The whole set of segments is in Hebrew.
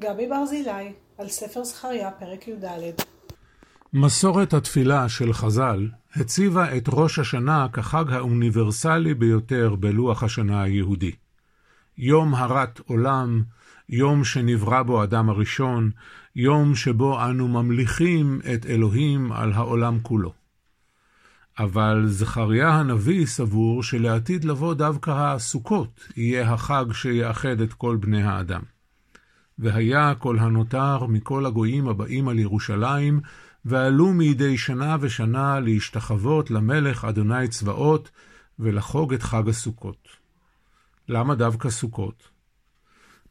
גבי ברזילי, על ספר זכריה, פרק י"ד. מסורת התפילה של חז"ל הציבה את ראש השנה כחג האוניברסלי ביותר בלוח השנה היהודי. יום הרת עולם, יום שנברא בו אדם הראשון, יום שבו אנו ממליכים את אלוהים על העולם כולו. אבל זכריה הנביא סבור שלעתיד לבוא דווקא הסוכות יהיה החג שיאחד את כל בני האדם. והיה כל הנותר מכל הגויים הבאים על ירושלים, ועלו מדי שנה ושנה להשתחוות למלך אדוני צבאות, ולחוג את חג הסוכות. למה דווקא סוכות?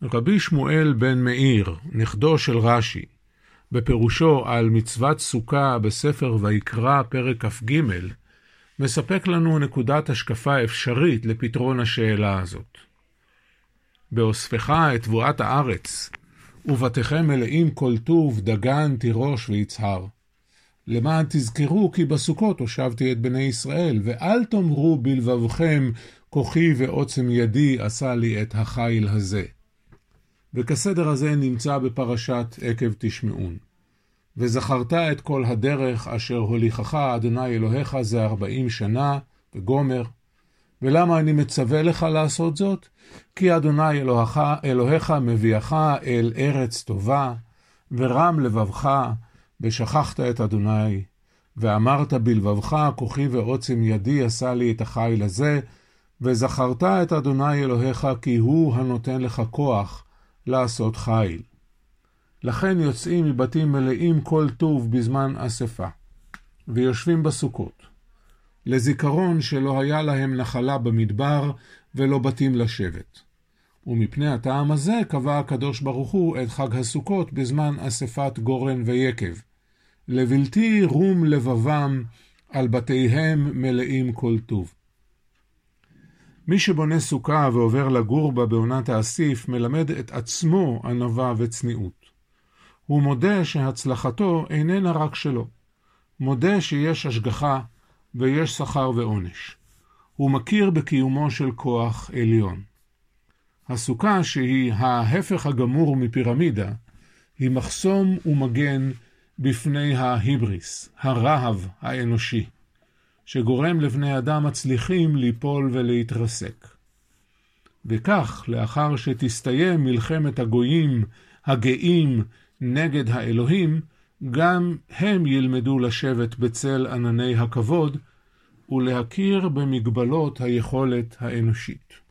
רבי שמואל בן מאיר, נכדו של רש"י, בפירושו על מצוות סוכה בספר ויקרא פרק כ"ג, מספק לנו נקודת השקפה אפשרית לפתרון השאלה הזאת. באוספך את תבואת הארץ, ובתיכם מלאים כל טוב, דגן, תירוש ויצהר. למען תזכרו כי בסוכות הושבתי את בני ישראל, ואל תאמרו בלבבכם, כוחי ועוצם ידי עשה לי את החיל הזה. וכסדר הזה נמצא בפרשת עקב תשמעון. וזכרת את כל הדרך אשר הוליכך אדוני אלוהיך זה ארבעים שנה, וגומר. ולמה אני מצווה לך לעשות זאת? כי אדוני אלוהיך, אלוהיך מביאך אל ארץ טובה, ורם לבבך, ושכחת את אדוני, ואמרת בלבבך, כוחי ועוצם ידי עשה לי את החיל הזה, וזכרת את אדוני אלוהיך, כי הוא הנותן לך כוח לעשות חיל. לכן יוצאים מבתים מלאים כל טוב בזמן אספה, ויושבים בסוכות, לזיכרון שלא היה להם נחלה במדבר ולא בתים לשבת. ומפני הטעם הזה קבע הקדוש ברוך הוא את חג הסוכות בזמן אספת גורן ויקב. לבלתי רום לבבם, על בתיהם מלאים כל טוב. מי שבונה סוכה ועובר לגור בה בעונת האסיף, מלמד את עצמו ענווה וצניעות. הוא מודה שהצלחתו איננה רק שלו. מודה שיש השגחה ויש שכר ועונש. הוא מכיר בקיומו של כוח עליון. הסוכה, שהיא ההפך הגמור מפירמידה, היא מחסום ומגן בפני ההיבריס, הרהב האנושי, שגורם לבני אדם מצליחים ליפול ולהתרסק. וכך, לאחר שתסתיים מלחמת הגויים הגאים נגד האלוהים, גם הם ילמדו לשבת בצל ענני הכבוד ולהכיר במגבלות היכולת האנושית.